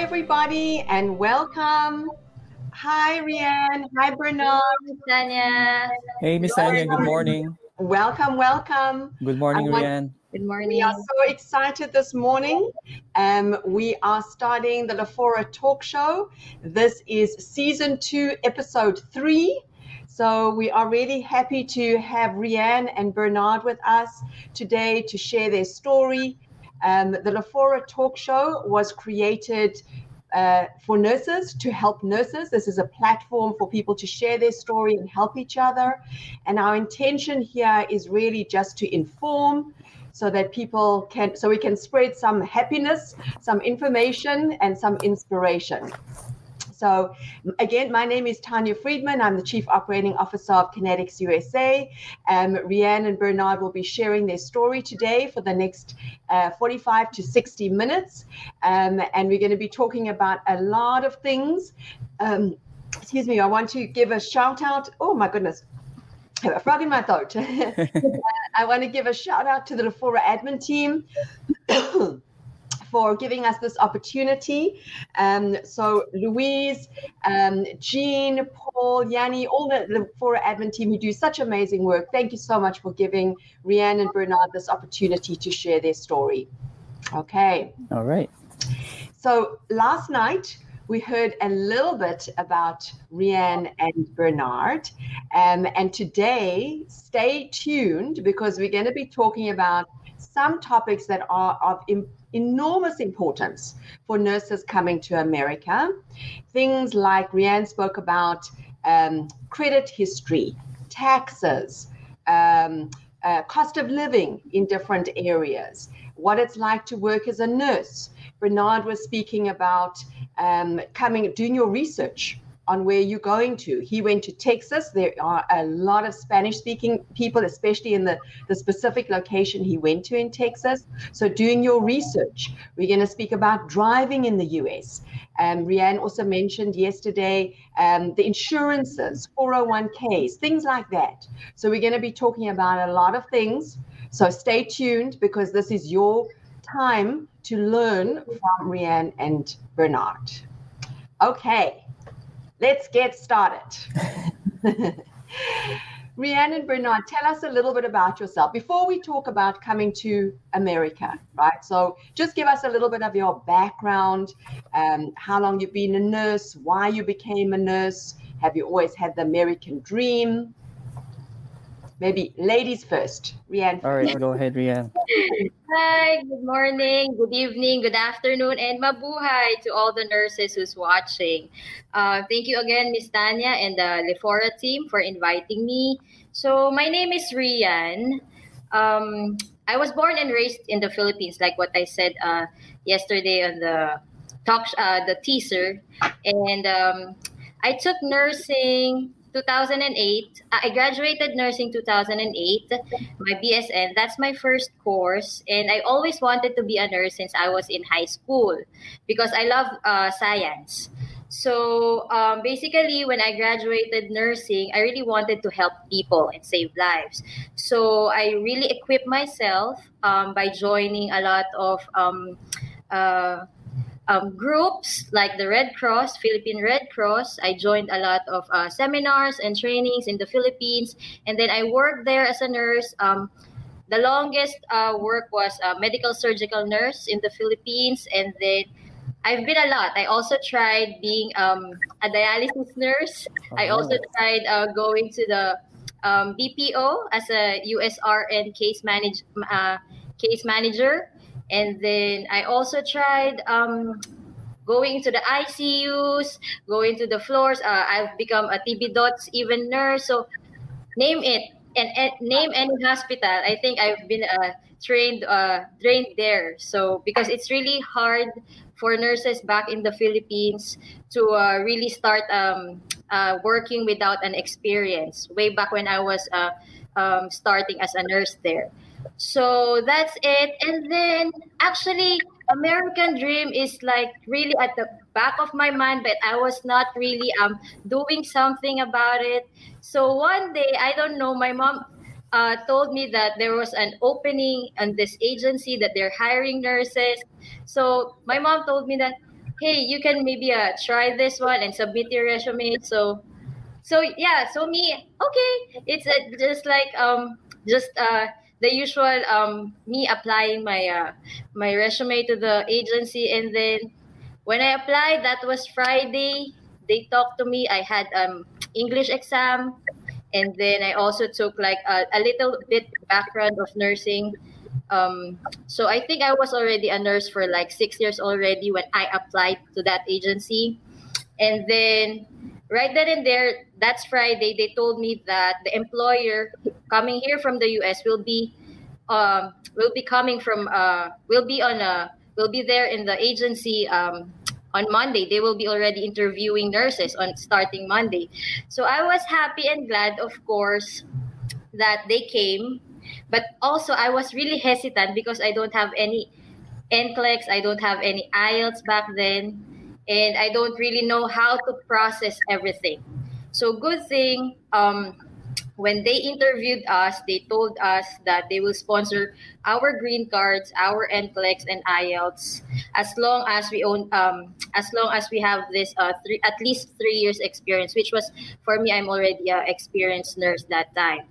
Hi, everybody, and welcome. Hi, Rianne. Hi, Bernard. Tanya. Hey, Miss Tanya. Good morning. Welcome, welcome. Good morning, want- Rianne. Good morning. We are so excited this morning. Um, we are starting the Lafora Talk Show. This is season two, episode three. So we are really happy to have Rianne and Bernard with us today to share their story. Um, the Lafora Talk Show was created uh, for nurses to help nurses. This is a platform for people to share their story and help each other. And our intention here is really just to inform so that people can, so we can spread some happiness, some information, and some inspiration. So, again, my name is Tanya Friedman. I'm the Chief Operating Officer of Kinetics USA. Um, Rianne and Bernard will be sharing their story today for the next uh, 45 to 60 minutes. Um, and we're going to be talking about a lot of things. Um, excuse me, I want to give a shout out. Oh, my goodness. I have a frog in my throat. I want to give a shout out to the Lafora admin team. for giving us this opportunity. Um, so Louise, um, Jean, Paul, Yanni, all the, the Fora admin team who do such amazing work. Thank you so much for giving Rianne and Bernard this opportunity to share their story. Okay. All right. So last night we heard a little bit about Rianne and Bernard. Um, and today, stay tuned because we're going to be talking about some topics that are of im- enormous importance for nurses coming to America. Things like Rianne spoke about um, credit history, taxes, um, uh, cost of living in different areas, what it's like to work as a nurse. Bernard was speaking about um, coming, doing your research on where you're going to. He went to Texas. There are a lot of Spanish speaking people, especially in the, the specific location he went to in Texas. So, doing your research. We're going to speak about driving in the US. Um, Rianne also mentioned yesterday um, the insurances, 401ks, things like that. So, we're going to be talking about a lot of things. So, stay tuned because this is your time to learn from Rianne and Bernard. Okay, let's get started. Rianne and Bernard, tell us a little bit about yourself before we talk about coming to America, right? So, just give us a little bit of your background, um, how long you've been a nurse, why you became a nurse, have you always had the American dream? Maybe ladies first. Rianne. All right. Go ahead, Rianne. Hi, good morning, good evening, good afternoon, and mabuhay to all the nurses who's watching. Uh, thank you again, Miss Tanya and the Lafora team for inviting me. So my name is Rianne. Um, I was born and raised in the Philippines, like what I said uh, yesterday on the talk, uh, the teaser, and um, I took nursing 2008. I graduated nursing 2008, my BSN. That's my first course, and I always wanted to be a nurse since I was in high school because I love uh, science. So um, basically, when I graduated nursing, I really wanted to help people and save lives. So I really equipped myself um, by joining a lot of um, uh, um, groups like the Red Cross, Philippine Red Cross. I joined a lot of uh, seminars and trainings in the Philippines, and then I worked there as a nurse. Um, the longest uh, work was a medical surgical nurse in the Philippines, and then I've been a lot. I also tried being um, a dialysis nurse. I also tried uh, going to the um, BPO as a USRN case manage uh, case manager, and then I also tried um, going to the ICUs, going to the floors. Uh, I've become a TB DOTS even nurse. So name it and, and name any hospital. I think I've been a trained uh, trained there. So because it's really hard for nurses back in the Philippines to uh, really start um, uh, working without an experience. Way back when I was uh, um, starting as a nurse there. So that's it. And then actually, American Dream is like really at the back of my mind, but I was not really um doing something about it. So one day, I don't know, my mom uh, told me that there was an opening on this agency that they're hiring nurses. So my mom told me that, hey, you can maybe uh, try this one and submit your resume. So, so yeah, so me, okay, it's uh, just like um just uh the usual um me applying my uh, my resume to the agency. And then when I applied that was Friday. They talked to me. I had um English exam. And then I also took like a, a little bit background of nursing. Um, so I think I was already a nurse for like six years already when I applied to that agency. And then right then and there, that's Friday, they told me that the employer coming here from the US will be um, will be coming from uh, will be on a will be there in the agency um, on Monday. They will be already interviewing nurses on starting Monday. So I was happy and glad, of course, that they came. But also I was really hesitant because I don't have any NCLEX, I don't have any IELTS back then and I don't really know how to process everything. So good thing um, when they interviewed us, they told us that they will sponsor our green cards, our NCLEX and IELTS, as long as we own, um, as long as we have this uh, three, at least three years experience, which was for me, I'm already an experienced nurse that time.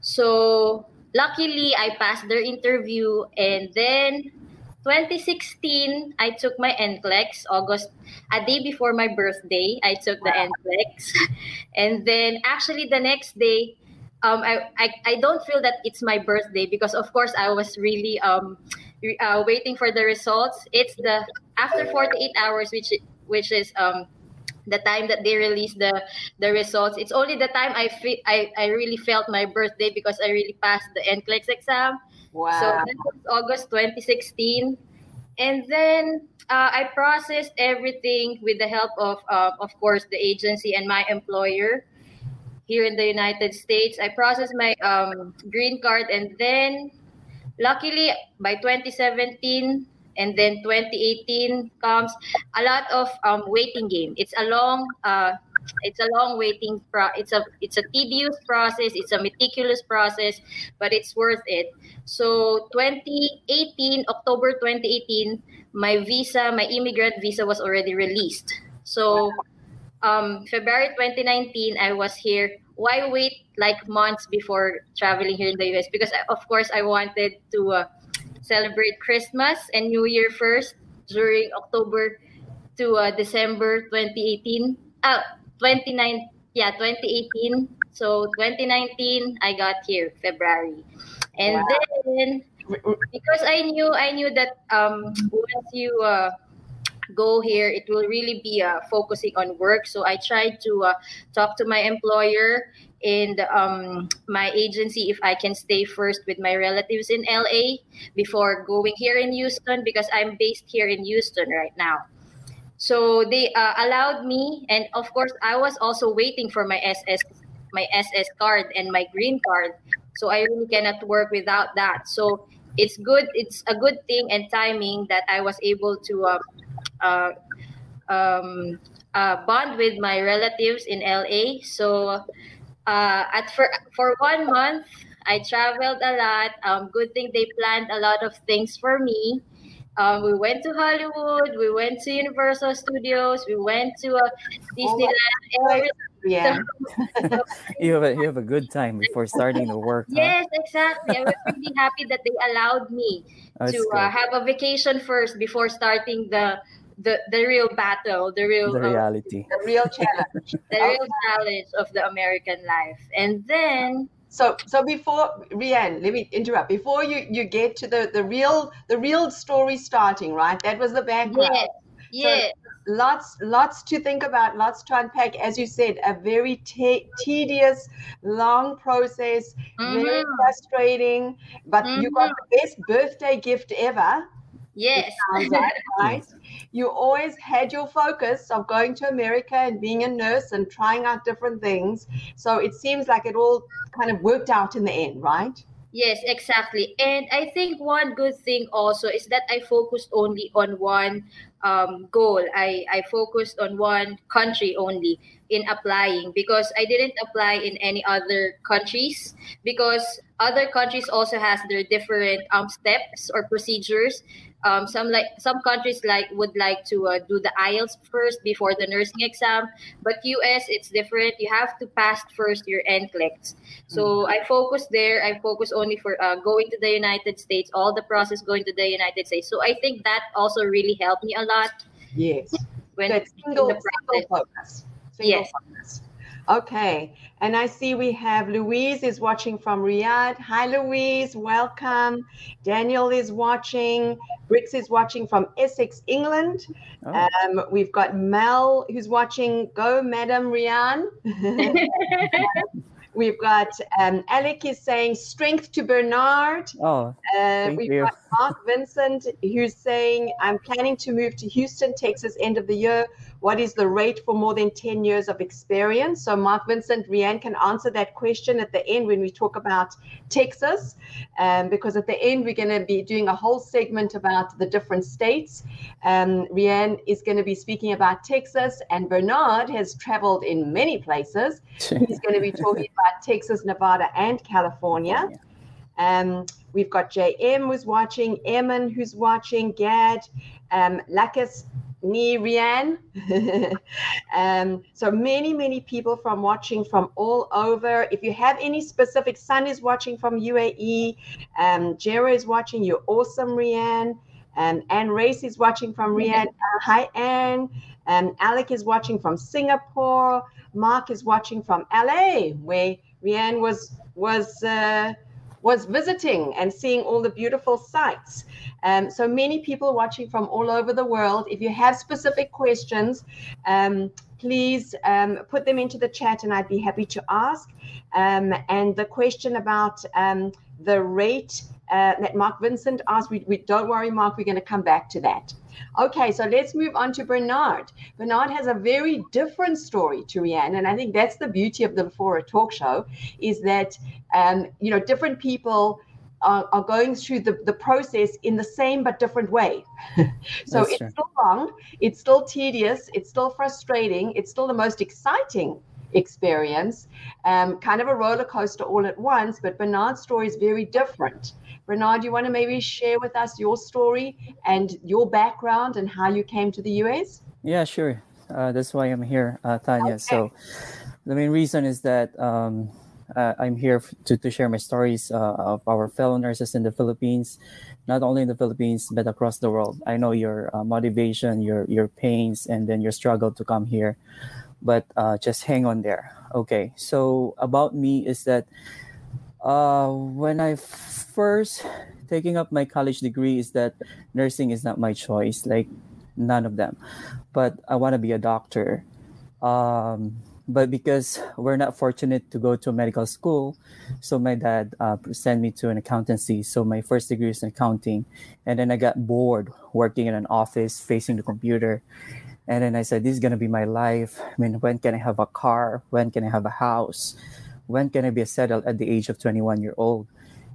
So luckily, I passed their interview, and then 2016, I took my NCLEX August, a day before my birthday. I took the NCLEX, and then actually the next day, um, I, I I don't feel that it's my birthday because of course I was really um, uh, waiting for the results. It's the after 48 hours, which which is um the time that they release the the results. It's only the time I fe- I I really felt my birthday because I really passed the NCLEX exam. Wow. So that was August 2016. And then uh, I processed everything with the help of, uh, of course, the agency and my employer here in the United States. I processed my um, green card, and then luckily by 2017 and then 2018 comes a lot of um, waiting game. It's a long uh, it's a long waiting pro it's a it's a tedious process it's a meticulous process but it's worth it. So 2018 october 2018 my visa my immigrant visa was already released. So um, february 2019 i was here. Why wait like months before traveling here in the us because of course i wanted to uh, celebrate christmas and new year first during october to uh, december 2018 uh, 29 yeah 2018 so 2019 i got here february. And wow. then because i knew i knew that um once you uh, go here it will really be uh, focusing on work. So i tried to uh, talk to my employer and um, my agency if i can stay first with my relatives in la before going here in houston because i'm based here in houston right now so they uh, allowed me, and of course, I was also waiting for my SS, my SS card and my green card. So I really cannot work without that. So it's good. It's a good thing and timing that I was able to uh, uh, um, uh, bond with my relatives in LA. So uh, at for for one month, I traveled a lot. Um, good thing they planned a lot of things for me. Um, we went to Hollywood. We went to Universal Studios. We went to uh, Disneyland. Oh, yeah. you have a you have a good time before starting the work. Yes, exactly. I was really happy that they allowed me That's to uh, have a vacation first before starting the the, the real battle, the real the reality, uh, the real challenge, the real challenge of the American life. And then so so before Rianne, let me interrupt. Before you you get to the the real the real story starting, right? That was the background. Yes. Yes. lots, lots to think about, lots to unpack. As you said, a very te- tedious, long process, mm-hmm. very frustrating. But mm-hmm. you got the best birthday gift ever. Yes. right? You always had your focus of going to America and being a nurse and trying out different things. So it seems like it all kind of worked out in the end, right? Yes, exactly. And I think one good thing also is that I focused only on one um, goal. I, I focused on one country only in applying because I didn't apply in any other countries because other countries also has their different um, steps or procedures um, some like some countries like would like to uh, do the IELTS first before the nursing exam, but US it's different. You have to pass first your NCLEX. So mm-hmm. I focus there. I focus only for uh, going to the United States, all the process going to the United States. So I think that also really helped me a lot. Yes. When single, single focus. Single yes. Focus. Okay. And I see we have Louise is watching from Riyadh. Hi, Louise. Welcome. Daniel is watching. Brix is watching from Essex, England. Oh. Um, we've got Mel who's watching. Go, Madam Rianne. We've got um, Alec is saying strength to Bernard. Oh, uh, we've you. got Mark Vincent who's saying I'm planning to move to Houston, Texas, end of the year. What is the rate for more than 10 years of experience? So, Mark Vincent, Rianne can answer that question at the end when we talk about Texas, um, because at the end, we're going to be doing a whole segment about the different states. Um, Rianne is going to be speaking about Texas, and Bernard has traveled in many places. He's going to be talking about Texas, Nevada, and California. Um, we've got JM who's watching, Eamon who's watching, Gad, um, Lakis Ni Rian. um, so many, many people from watching from all over. If you have any specific, Sun is watching from UAE, um, Jera is watching. You're awesome, Rianne. Um, Anne Race is watching from Riyadh. Uh, hi, Anne. Um, Alec is watching from Singapore. Mark is watching from LA, where Rianne was was uh, was visiting and seeing all the beautiful sights. Um, so many people watching from all over the world. If you have specific questions, um, please um, put them into the chat and I'd be happy to ask. Um, and the question about um, the rate uh, that Mark Vincent asked, we, we don't worry, Mark, we're going to come back to that. Okay, so let's move on to Bernard. Bernard has a very different story to Rianne, and I think that's the beauty of the Fora talk show, is that um, you know different people are, are, going through the, the process in the same but different way. so that's it's true. still long, it's still tedious, it's still frustrating, it's still the most exciting experience, um, kind of a roller coaster all at once. But Bernard's story is very different. Bernard, you want to maybe share with us your story and your background and how you came to the US? Yeah, sure. Uh, that's why I'm here, uh, Tanya. Okay. So the main reason is that um, uh, I'm here to, to share my stories uh, of our fellow nurses in the Philippines, not only in the Philippines but across the world. I know your uh, motivation, your your pains, and then your struggle to come here, but uh, just hang on there. Okay. So about me is that uh, when I first taking up my college degree is that nursing is not my choice, like none of them. But I want to be a doctor. Um, but because we're not fortunate to go to medical school, so my dad uh, sent me to an accountancy. So my first degree is in accounting, and then I got bored working in an office facing the computer. And then I said, "This is gonna be my life. I mean, when can I have a car? When can I have a house?" When can I be settled at the age of 21 year old?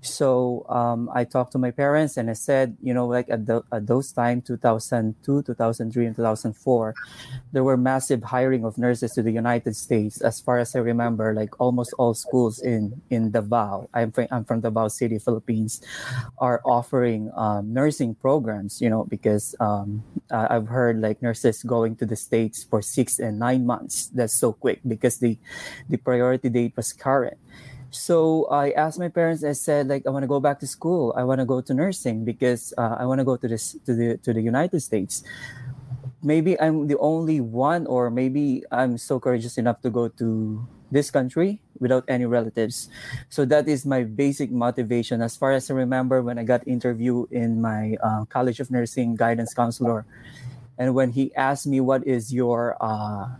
So um, I talked to my parents and I said, you know, like at, the, at those time, 2002, 2003, and 2004, there were massive hiring of nurses to the United States. As far as I remember, like almost all schools in in Davao, I'm from, I'm from Davao City, Philippines, are offering um, nursing programs. You know, because um, I've heard like nurses going to the states for six and nine months. That's so quick because the the priority date was current. So I asked my parents. I said, like, I want to go back to school. I want to go to nursing because uh, I want to go to this to the to the United States. Maybe I'm the only one, or maybe I'm so courageous enough to go to this country without any relatives. So that is my basic motivation. As far as I remember, when I got interview in my uh, College of Nursing guidance counselor, And when he asked me, What is your uh,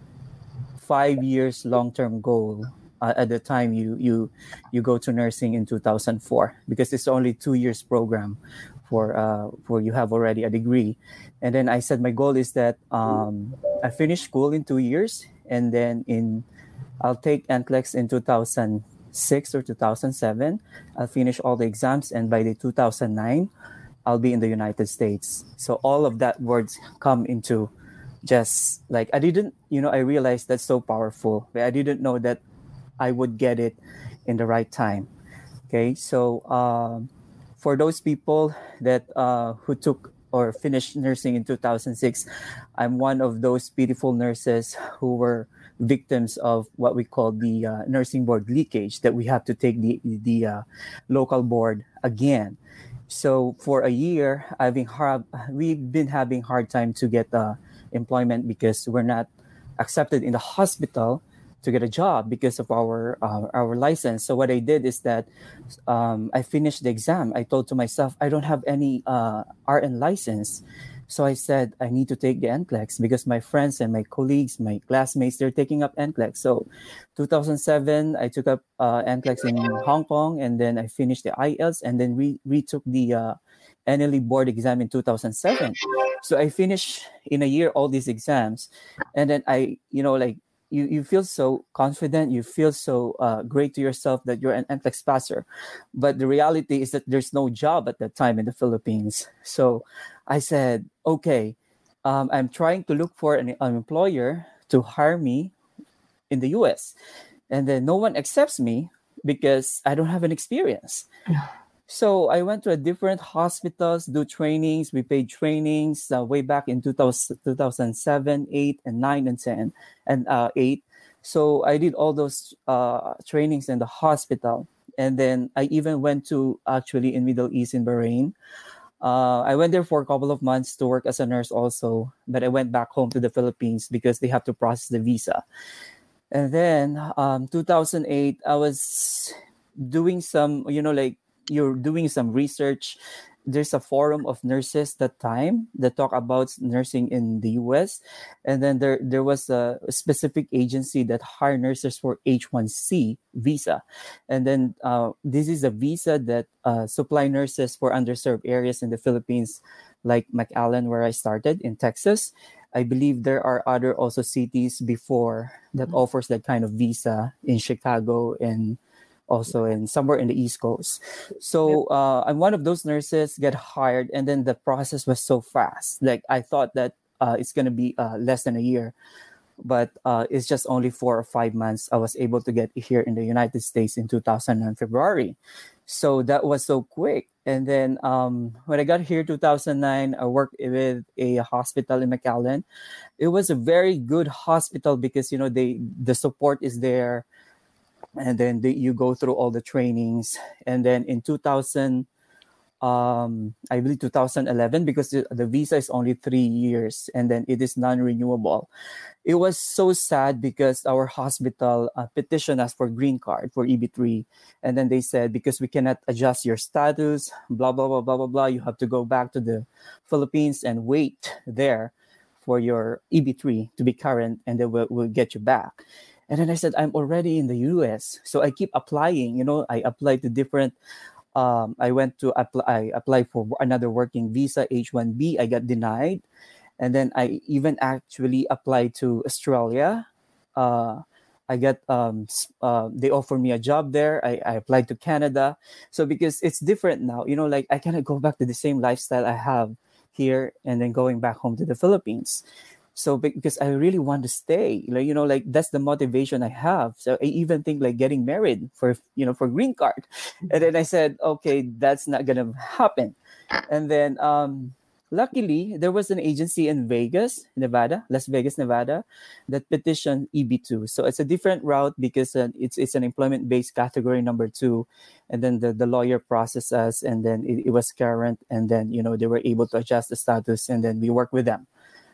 five years long term goal? Uh, at the time you you you go to nursing in 2004 because it's only two years program for uh, for you have already a degree. And then i said my goal is that um, i finish school in two years and then in i'll take NCLEX in 2006 or 2007 i'll finish all the exams and by the 2009 i'll be in the united states. So all of that words come into just like i didn't you know i realized that's so powerful i didn't know that i would get it in the right time. Okay so um, for those people that uh, who took or finished nursing in 2006 i'm one of those beautiful nurses who were victims of what we call the uh, nursing board leakage that we have to take the the uh, local board again. So for a year i've been hard we've been having hard time to get uh, employment because we're not accepted in the hospital to get a job because of our uh, our license. So what I did is that um, I finished the exam. I told to myself I don't have any uh, RN license, so I said I need to take the NCLEX because my friends and my colleagues, my classmates, they're taking up NCLEX. So 2007, I took up uh, NCLEX in Hong Kong, and then I finished the IELTS, and then we retook the uh, NLE board exam in 2007. So I finished in a year all these exams, and then I, you know, like you, you feel so confident, you feel so uh, great to yourself that you're an NCLEX passer. But the reality is that there's no job at that time in the Philippines. So I said, okay, um, I'm trying to look for an, an employer to hire me in the US. And then no one accepts me because I don't have an experience. So I went to a different hospitals, do trainings. We paid trainings uh, way back in 2000, 2007, 8, and 9, and 10, and uh, 8. So I did all those uh, trainings in the hospital. And then I even went to actually in Middle East in Bahrain. Uh, I went there for a couple of months to work as a nurse also, but I went back home to the Philippines because they have to process the visa. And then um, 2008, I was doing some, you know, like you're doing some research there's a forum of nurses that time that talk about nursing in the US and then there there was a specific agency that hire nurses for H1C visa. And then uh, this is a visa that uh, supply nurses for underserved areas in the Philippines like McAllen where I started in Texas. I believe there are other also cities before that mm-hmm. offers that kind of visa in Chicago and also in somewhere in the East Coast. So uh, I'm one of those nurses get hired, and then the process was so fast. Like I thought that uh, it's gonna be uh, less than a year, but uh, it's just only four or five months. I was able to get here in the United States in 2009 February. So that was so quick. And then um, when I got here 2009, I worked with a hospital in McAllen. It was a very good hospital because you know they the support is there and then the, you go through all the trainings. And then in 2000 um, i believe 2011 because the, the, visa is only three years and then it is non-renewable. It was so sad because our hospital uh, petitioned us for green card for eb3 and then they said because we cannot adjust your status blah blah blah blah blah blah you have to go back to the philippines and wait there for your eb3 to be current and then we'll, we'll get you back and then I said, I'm already in the US. So I keep applying, you know, I applied to different um, I went to apply I applied for another working visa H1B. I got denied. And then I even actually applied to Australia. Uh, I got um, uh, they offered me a job there. I, I applied to Canada. So because it's different now, you know, like I cannot go back to the same lifestyle I have here and then going back home to the Philippines so because i really want to stay like you know like that's the motivation i have. So i even think like getting married for you know for green card. And then i said okay that's not gonna happen. And then um luckily there was an agency in vegas nevada las vegas nevada that petitioned eb2 so it's a different route because uh, it's it's an employment based category number two. And then the, the lawyer processed us and then it, it was current. And then you know they were able to adjust the status and then we work with them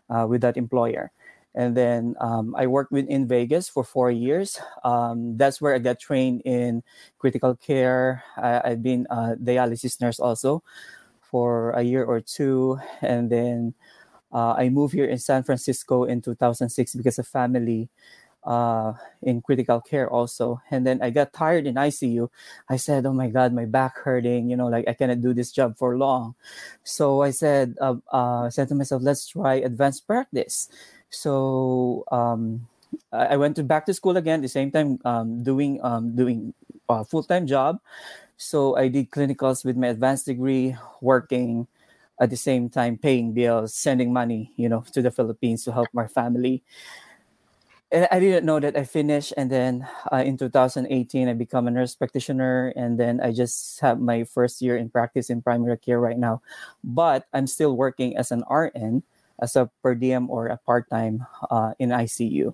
uh, with that employer. And then um, I worked with in Vegas for four years. Um, that's where I got trained in critical care. I, have been a dialysis nurse also for a year or two, and then Uh, I moved here in San Francisco in 2006 because of family uh, in critical care also. And then I got tired in ICU. I said, "Oh my God, my back hurting. You know, like I cannot do this job for long." So I said, uh, uh, I said to myself, "Let's try advanced practice." So um, I went to back to school again. The same time, um, doing um, doing a full time job. So I did clinicals with my advanced degree, working at the same time paying bills, sending money, you know, to the Philippines to help my family. And I didn't know that I finished, and then uh, in 2018 I become a nurse practitioner, and then I just have my first year in practice in primary care right now. But I'm still working as an RN, as a per diem or a part time uh, in ICU.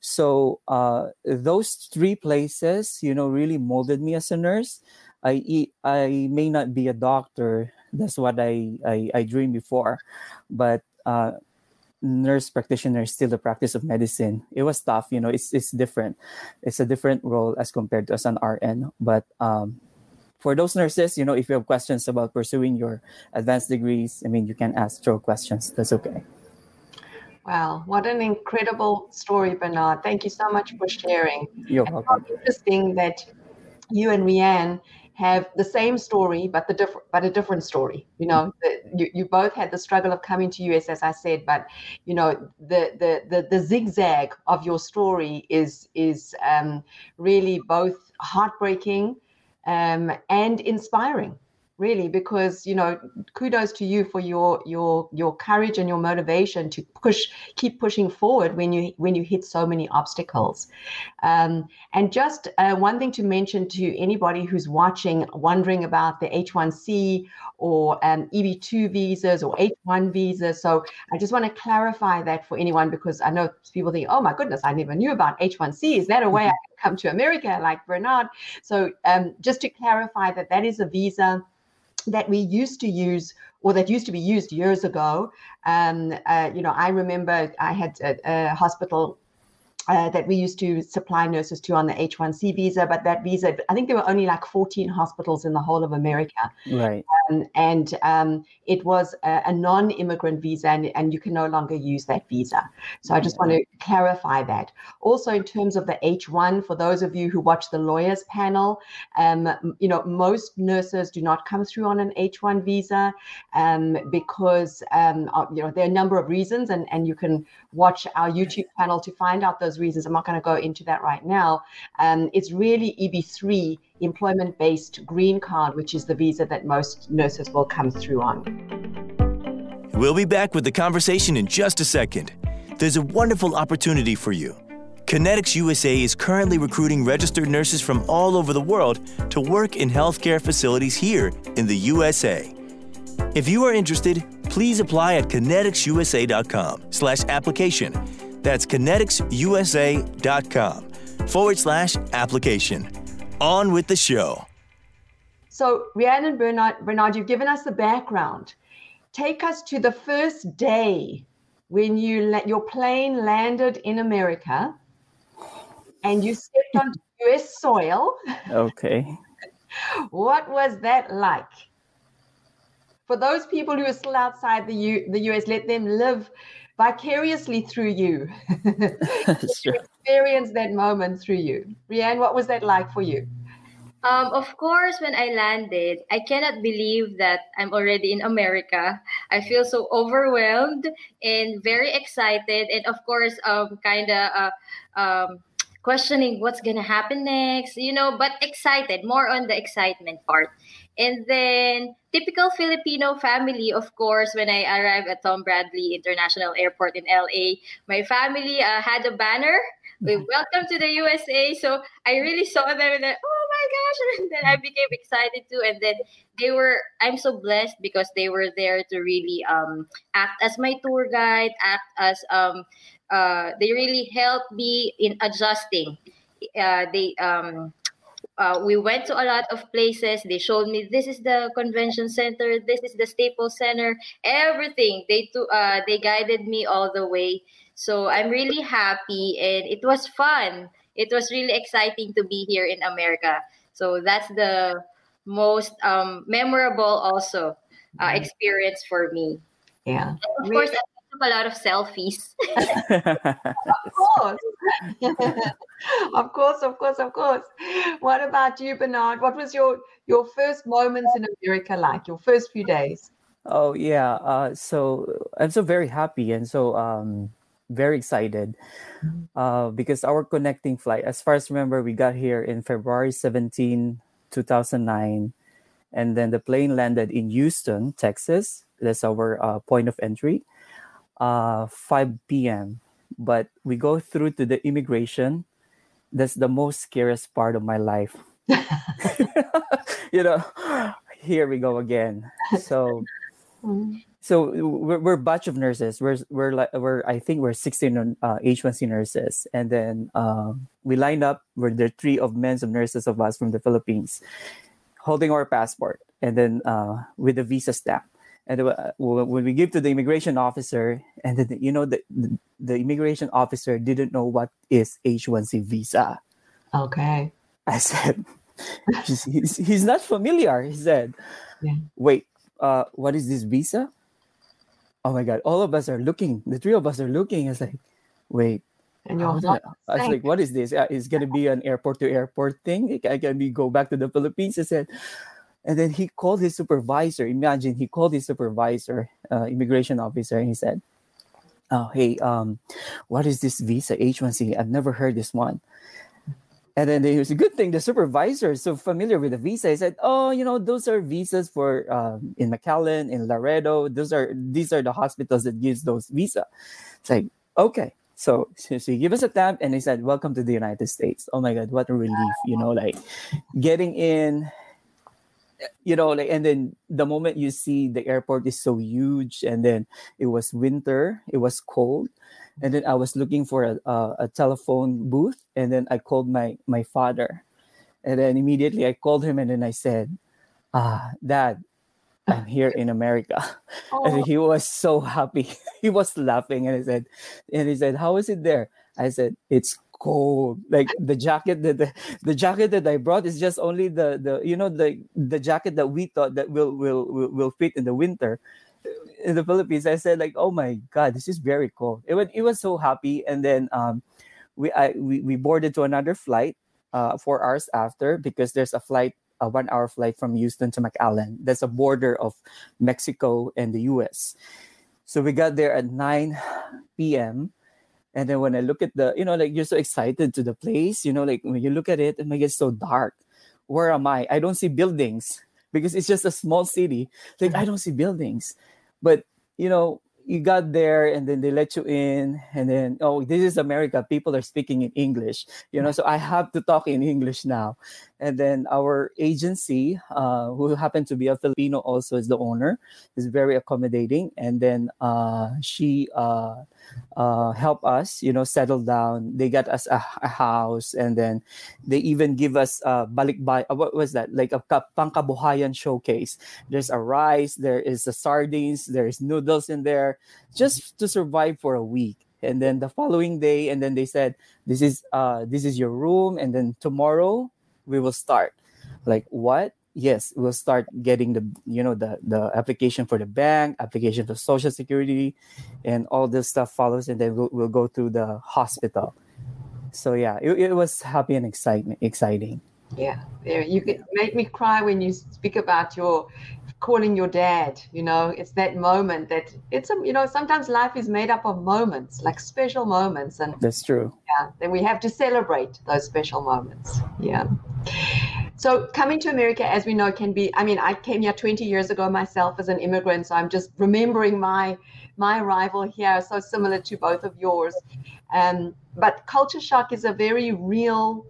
So uh, those three places, you know, really molded me as a nurse. I I may not be a doctor. That's what I I, I dreamed before, but uh, nurse practitioner is still the practice of medicine. It was tough, you know. It's it's different. It's a different role as compared to as an RN. But um, for those nurses, you know, if you have questions about pursuing your advanced degrees, I mean, you can ask throw questions. That's okay. Wow, what an incredible story, Bernard. Thank you so much for sharing. You're welcome. It's interesting that you and Rianne have the same story, but the different, but a different story. You know, the, you, you both had the struggle of coming to US, as I said, but you know, the the the, the zigzag of your story is is um, really both heartbreaking um, and inspiring really because you know kudos to you for your your your courage and your motivation to push keep pushing forward when you when you hit so many obstacles. Um, and just uh, one thing to mention to anybody who's watching wondering about the h1c or um, eb2 visas or h1 visas. So i just want to clarify that for anyone because i know people think oh my goodness i never knew about h1c is that a way i can come to america? Like bernard so um, just to clarify that that is a visa that we used to use or that used to be used years ago. Um, uh, you know, I remember I had a, a hospital uh, that we used to supply nurses to on the H1C visa, but that visa, I think there were only like 14 hospitals in the whole of America. Right. Um, and um, it was a, a non immigrant visa, and, and, you can no longer use that visa. So I just want to clarify that. Also, in terms of the H1, for those of you who watch the lawyers panel, um, you know, most nurses do not come through on an H1 visa um, because, um, you know, there are a number of reasons, and, and you can watch our YouTube panel to find out those reasons. I'm not going to go into that right now. Um, it's really EB3, employment based green card, which is the visa that most nurses will come through on. We'll be back with the conversation in just a second. There's a wonderful opportunity for you. Kinetics USA is currently recruiting registered nurses from all over the world to work in healthcare facilities here in the USA. If you are interested, please apply at kineticsusa.com slash application. That's kineticsusa.com forward slash application. On with the show. So, Rianne and Bernard, Bernard, you've given us the background. Take us to the first day when you let your plane landed in America and you stepped onto US soil. Okay. what was that like? For those people who are still outside the U, the US, let them live vicariously through you. Experience that moment through you. Rianne, what was that like for you? Um, of course, when I landed, I cannot believe that I'm already in America. I feel so overwhelmed and very excited, and of course, um, kind of uh, um, questioning what's gonna happen next, you know, but excited, more on the excitement part. And then typical Filipino family, of course, when I arrived at Tom Bradley International Airport in LA, my family uh, had a banner we mm-hmm. welcome to the USA. So I really saw them and then, oh my gosh. And then I became excited too. And then they were, I'm so blessed because they were there to really um, act as my tour guide, act as, um, uh, they really helped me in adjusting. Uh, they, um, uh, we went to a lot of places. They showed me this is the convention center, this is the Staples Center, everything. They to, uh, they guided me all the way. So I'm really happy, and it was fun. It was really exciting to be here in America. So that's the most um, memorable also uh, mm-hmm. experience for me. Yeah. And of course, I took a lot of selfies. of course. of course, of course, of course. What about you, Bernard? What was your your first moments in America like? Your first few days? Oh yeah. Uh, so I'm so very happy and so um, very excited uh, because our connecting flight, as far as remember, we got here in February 17, 2009, and then the plane landed in Houston, Texas. That's our uh, point of entry. Uh, 5 p.m. But we go through to the immigration. That's the most scariest part of my life. you know, here we go again. So so we're, we're a batch of nurses. We're we're like we're I think we're 16 uh, H1C nurses, and then um, we lined up. We're the three of men of nurses of us from the Philippines, holding our passport, and then uh, with the visa stamp. And uh, when we give to the immigration officer, and then you know the, the the immigration officer didn't know what is H1C visa. Okay. I said, he's, he's, he's not familiar. He said, Yeah. wait, uh, what is this visa? Oh my God, all of us are looking. The three of us are looking. It's like, wait. And I your was, heart I was like, what is this? Uh, It's going to be an airport to airport thing. I can we go back to the Philippines? I said, and then he called his supervisor. Imagine he called his supervisor, uh, immigration officer, and he said, "Oh, hey, um, what is this visa H1C? I've never heard this one." And then it was a good thing the supervisor is so familiar with the visa. He said, "Oh, you know, those are visas for um, in McAllen, in Laredo. Those are these are the hospitals that gives those visa." It's like, okay. So, so he gave us a stamp and he said, "Welcome to the United States." Oh my God, what a relief! You know, like getting in, you know, like and then the moment you see the airport is so huge, and then it was winter, it was cold, and then I was looking for a, a, a telephone booth, and then I called my my father, and then immediately I called him, and then I said, "Ah, Dad, I'm here in America," and Oh, he was so happy. he was laughing, and he said, and he said, "How is it there?" I said, "It's." Cold like the jacket that the, the jacket that i brought is just only the the you know the the jacket that we thought that will will will, will fit in the winter in the Philippines, I said like, "Oh my God, this is very cold. It was it was so happy, and then um, we I we, we boarded to another flight uh four hours after because there's a flight a one hour flight from Houston to McAllen. That's a border of Mexico and the U.S. So we got there at nine p.m. And then when I look at the, you know, like you're so excited to the place, you know, like when you look at it, it might get so dark. Where am I? I don't see buildings because it's just a small city. Like I mm-hmm. don't see buildings but you know you got there and then they let you in and then oh this is america people are speaking in english you know so i have to talk in english now and then our agency uh, who happened to be a filipino also is the owner is very accommodating. And then uh, she uh, uh, help us you know settle down. They got us a, a house and then they even give us uh, balikbay what was that? Like a ka- pangkabuhayan showcase. There's a rice there is the sardines there's noodles in there just to survive for a week. And then the following day and then they said this is uh this is your room. And then tomorrow we will start like what yes we'll start getting the you know the the application for the bank application for social security and all this stuff follows and then we'll, we'll go to the hospital so yeah it, it was happy and excitement exciting yeah, yeah. You could make me cry when you speak about your calling your dad. You know, it's that moment that it's a you know sometimes life is made up of moments, like special moments, and that's true yeah, then we have to celebrate those special moments. Yeah. So coming to America, as we know, can be. I mean, I came here 20 years ago myself as an immigrant, so I'm just remembering my my arrival here, so similar to both of yours. Um, but culture shock is a very real,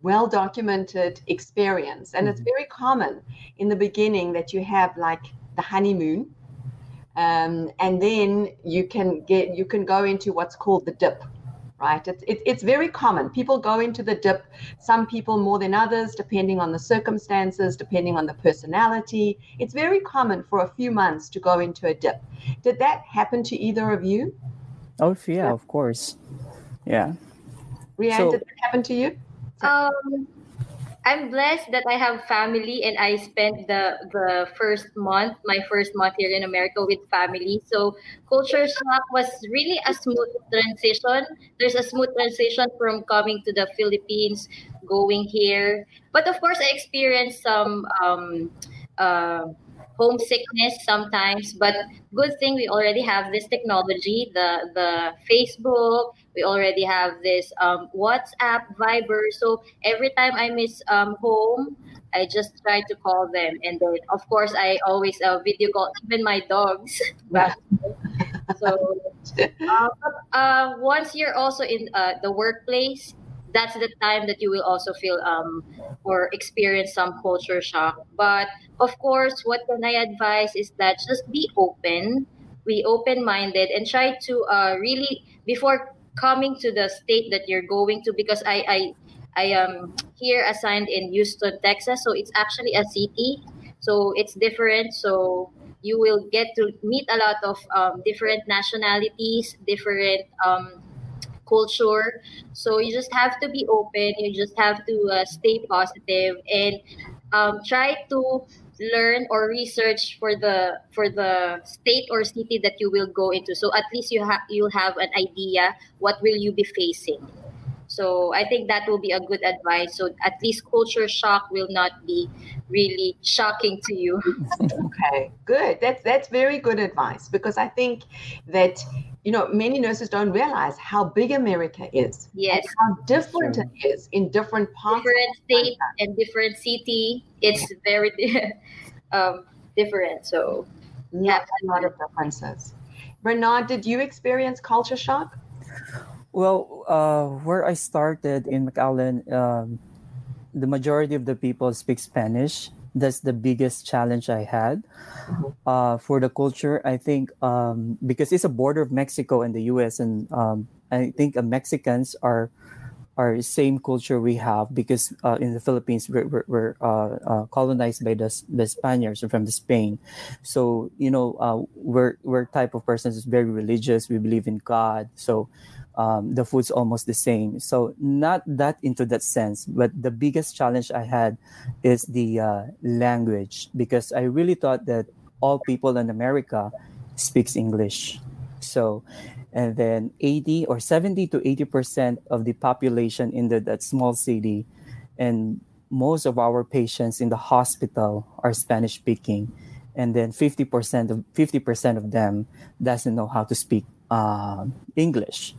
well documented experience, and it's very common in the beginning that you have like the honeymoon, um, and then you can get you can go into what's called the dip right? It's, it, it's very common. People go into the dip, some people more than others, depending on the circumstances, depending on the personality. It's very common for a few months to go into a dip. Did that happen to either of you? oh yeah of course yeah Rianne, So- did that happen to you? Um, I'm blessed that I have family and I spent the the first month, my first month here in America with family. So culture shock was really a smooth transition. There's a smooth transition from coming to the Philippines, going here. But of course, I experienced some um, uh, homesickness sometimes but good thing we already have this technology the the facebook we already have this um, whatsapp viber. So every time i miss um, home i just try to call them. And then of course i always uh, video call even my dogs. So uh, uh, once you're also in uh, the workplace that's the time that you will also feel um, or experience some culture shock. But of course, what can I advise is that just be open, be open minded, and try to uh, really, before coming to the state that you're going to, because I, I, I am here assigned in Houston, Texas, so it's actually a city. So it's different. So you will get to meet a lot of um, different nationalities, different um, culture. So you just have to be open. You just have to uh, stay positive and um, try to learn or research for the for the state or city that you will go into. So at least you have you'll have an idea what will you be facing. So I think that will be a good advice. So at least culture shock will not be really shocking to you. okay, good. That's that's very good advice because I think that you know many nurses don't realize how big America is. Yes. how different sure. it is in different parts. Different state and different city. It's very um, different. So yeah, a lot of differences. Bernard, did you experience culture shock? Well, uh, where I started in McAllen, um, the majority of the people speak Spanish. That's the biggest challenge I had mm-hmm. uh, for the culture. I think um, because it's a border of Mexico and the U.S. and um, I think uh, Mexicans are are same culture we have because uh, in the Philippines we're, we're, we're uh, uh, colonized by the, the Spaniards from the Spain, so you know uh, we're we're type of persons is very religious. We believe in God, so um, the food's almost the same. So not that into that sense, but the biggest challenge I had is the uh, language because I really thought that all people in America speaks English. So, and then 80 or 70 to 80 percent of the population in the, that small city, and most of our patients in the hospital are Spanish speaking, and then 50 percent of 50 percent of them doesn't know how to speak uh, English.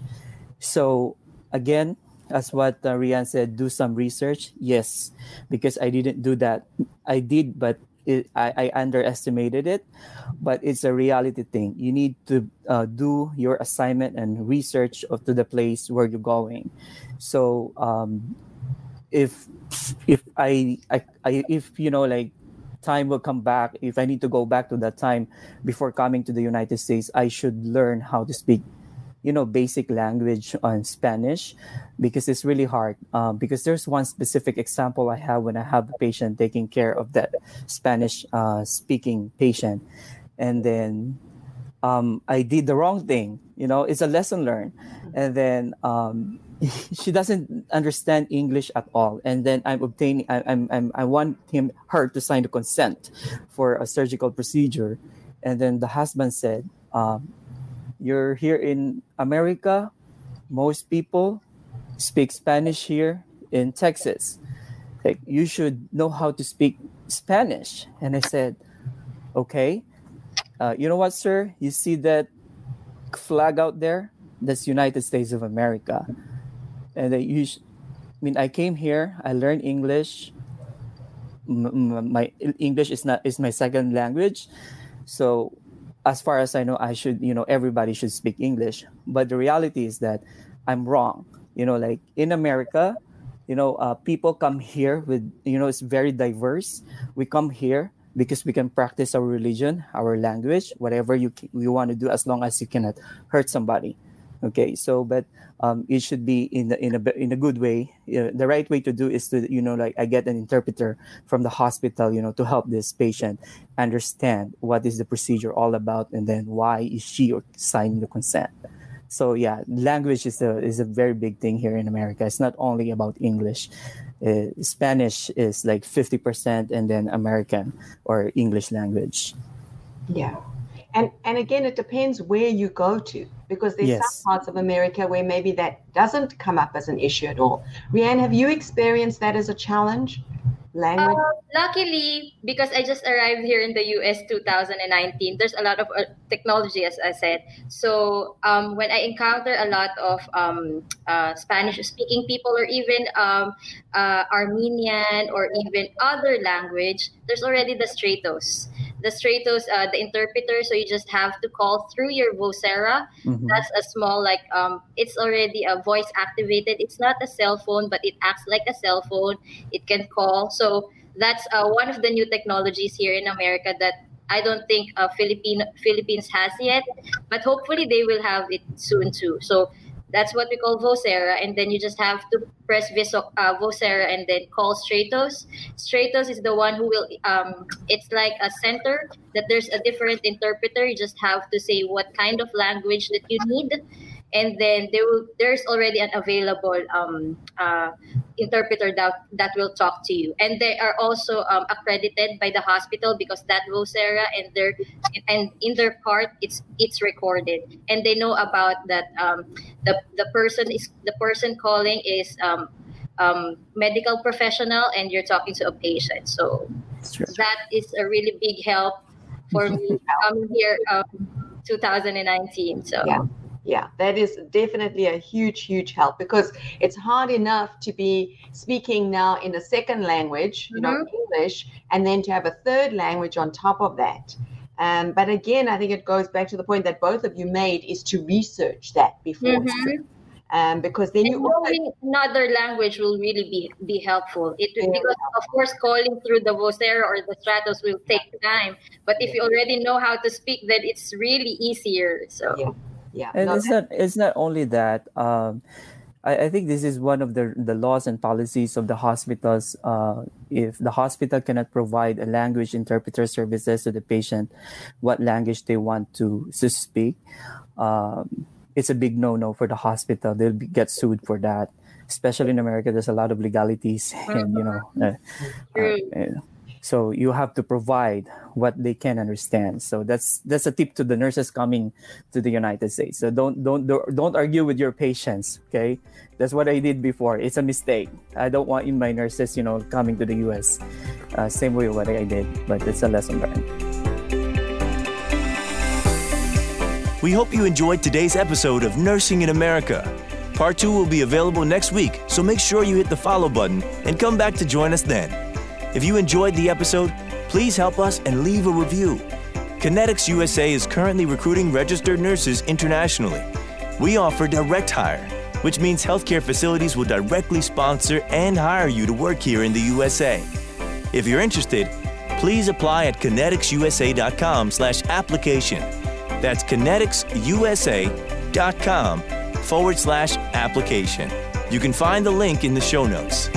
So again, as what uh, Rianne said, do some research. Yes, because I didn't do that. I did, but it, I, I, underestimated it. But it's a reality thing. You need to uh, do your assignment and research of to the place where you're going. So um, if if I, I, I if you know like time will come back if i need to go back to that time before coming to the united states i should learn how to speak you know basic language on spanish because it's really hard um, because there's one specific example i have when i have a patient taking care of that spanish uh, speaking patient. And then um, i did the wrong thing you know it's a lesson learned. And then um, she doesn't understand english at all. And then i'm obtaining I, I'm, I'm i want him her to sign the consent for a surgical procedure. And then the husband said um, you're here in America, most people speak Spanish here in Texas. Like you should know how to speak Spanish. And I said, okay. Uh, you know what, sir? You see that flag out there? That's United States of America. And they use, I mean, I came here. I learned English. my English is not is my second language, so as far as I know, I should, you know, everybody should speak English. But the reality is that I'm wrong. You know, like in America, you know, uh, people come here with, you know, it's very diverse. We come here because we can practice our religion, our language, whatever you you want to do, as long as you cannot hurt somebody. Okay, so but um, it should be in in a in a good way. Know, the right way to do is to you know like I get an interpreter from the hospital, you know, to help this patient understand what is the procedure all about, and then why is she signing the consent. so yeah, language is a is a very big thing here in America. It's not only about English. Uh, Spanish is like fifty percent, and then American or English language. Yeah, and and again, it depends where you go to because there's Yes. some parts of America where maybe that doesn't come up as an issue at all. Rianne, have you experienced that as a challenge? Language. Uh, luckily, because I just arrived here in the US 2019, there's a lot of uh, technology, as I said. So um, when I encounter a lot of um, uh, Spanish-speaking people, or even um, uh, Armenian, or even other language, there's already the Stratus. The Stratus, uh, the interpreter. So you just have to call through your Vocera. Mhm. That's a small, like, um, it's already a voice activated. It's not a cell phone, but it acts like a cell phone. It can call. So that's uh, one of the new technologies here in America that I don't think uh, Philippine Philippines has yet, but hopefully they will have it soon too. So that's what we call Vocera, and then you just have to press Viso, uh, Vocera and then call Stratus. Stratus is the one who will. Um, it's like a center that there's a different interpreter. You just have to say what kind of language that you need, and then there will there's already an available um, uh, interpreter that that will talk to you. And they are also um, accredited by the hospital because that vocera and their and in their part it's it's recorded. And they know about that um, the the person is the person calling is um, um, medical professional and you're talking to a patient. So that is a really big help for me um, here um, 2019 so. Yeah. Yeah, that is definitely a huge, huge help because it's hard enough to be speaking now in a second language, you know, English, and then to have a third language on top of that. Um, but again, I think it goes back to the point that both of you made is to research that before, Mhm. um, because then And you also another language will really be be helpful. It Yeah. because of course calling through the Vocera or the Stratus will take time, but if you already know how to speak, then it's really easier. So Yeah. Yeah, And no, it's not it's not only that. Um, I, I think this is one of the the laws and policies of the hospitals. Uh, if the hospital cannot provide a language interpreter services to the patient, what language they want to, to speak, um, it's a big no no for the hospital. They'll be, get sued for that. Especially in America, there's a lot of legalities, and you know, uh, uh, uh, so you have to provide what they can understand. So that's that's a tip to the nurses coming to the United States. So don't don't don't argue with your patients. Okay, that's what I did before. It's a mistake. I don't want in my nurses, you know, coming to the U.S. Uh, same way what I did, but it's a lesson learned. We hope you enjoyed today's episode of Nursing in America. Part 2 will be available next week, so make sure you hit the follow button and come back to join us then. If you enjoyed the episode, please help us and leave a review. Kinetics USA is currently recruiting registered nurses internationally. We offer direct hire, which means healthcare facilities will directly sponsor and hire you to work here in the USA. If you're interested, please apply at kineticsusa.com slash application. That's kineticsusa.com forward slash application. You can find the link in the show notes.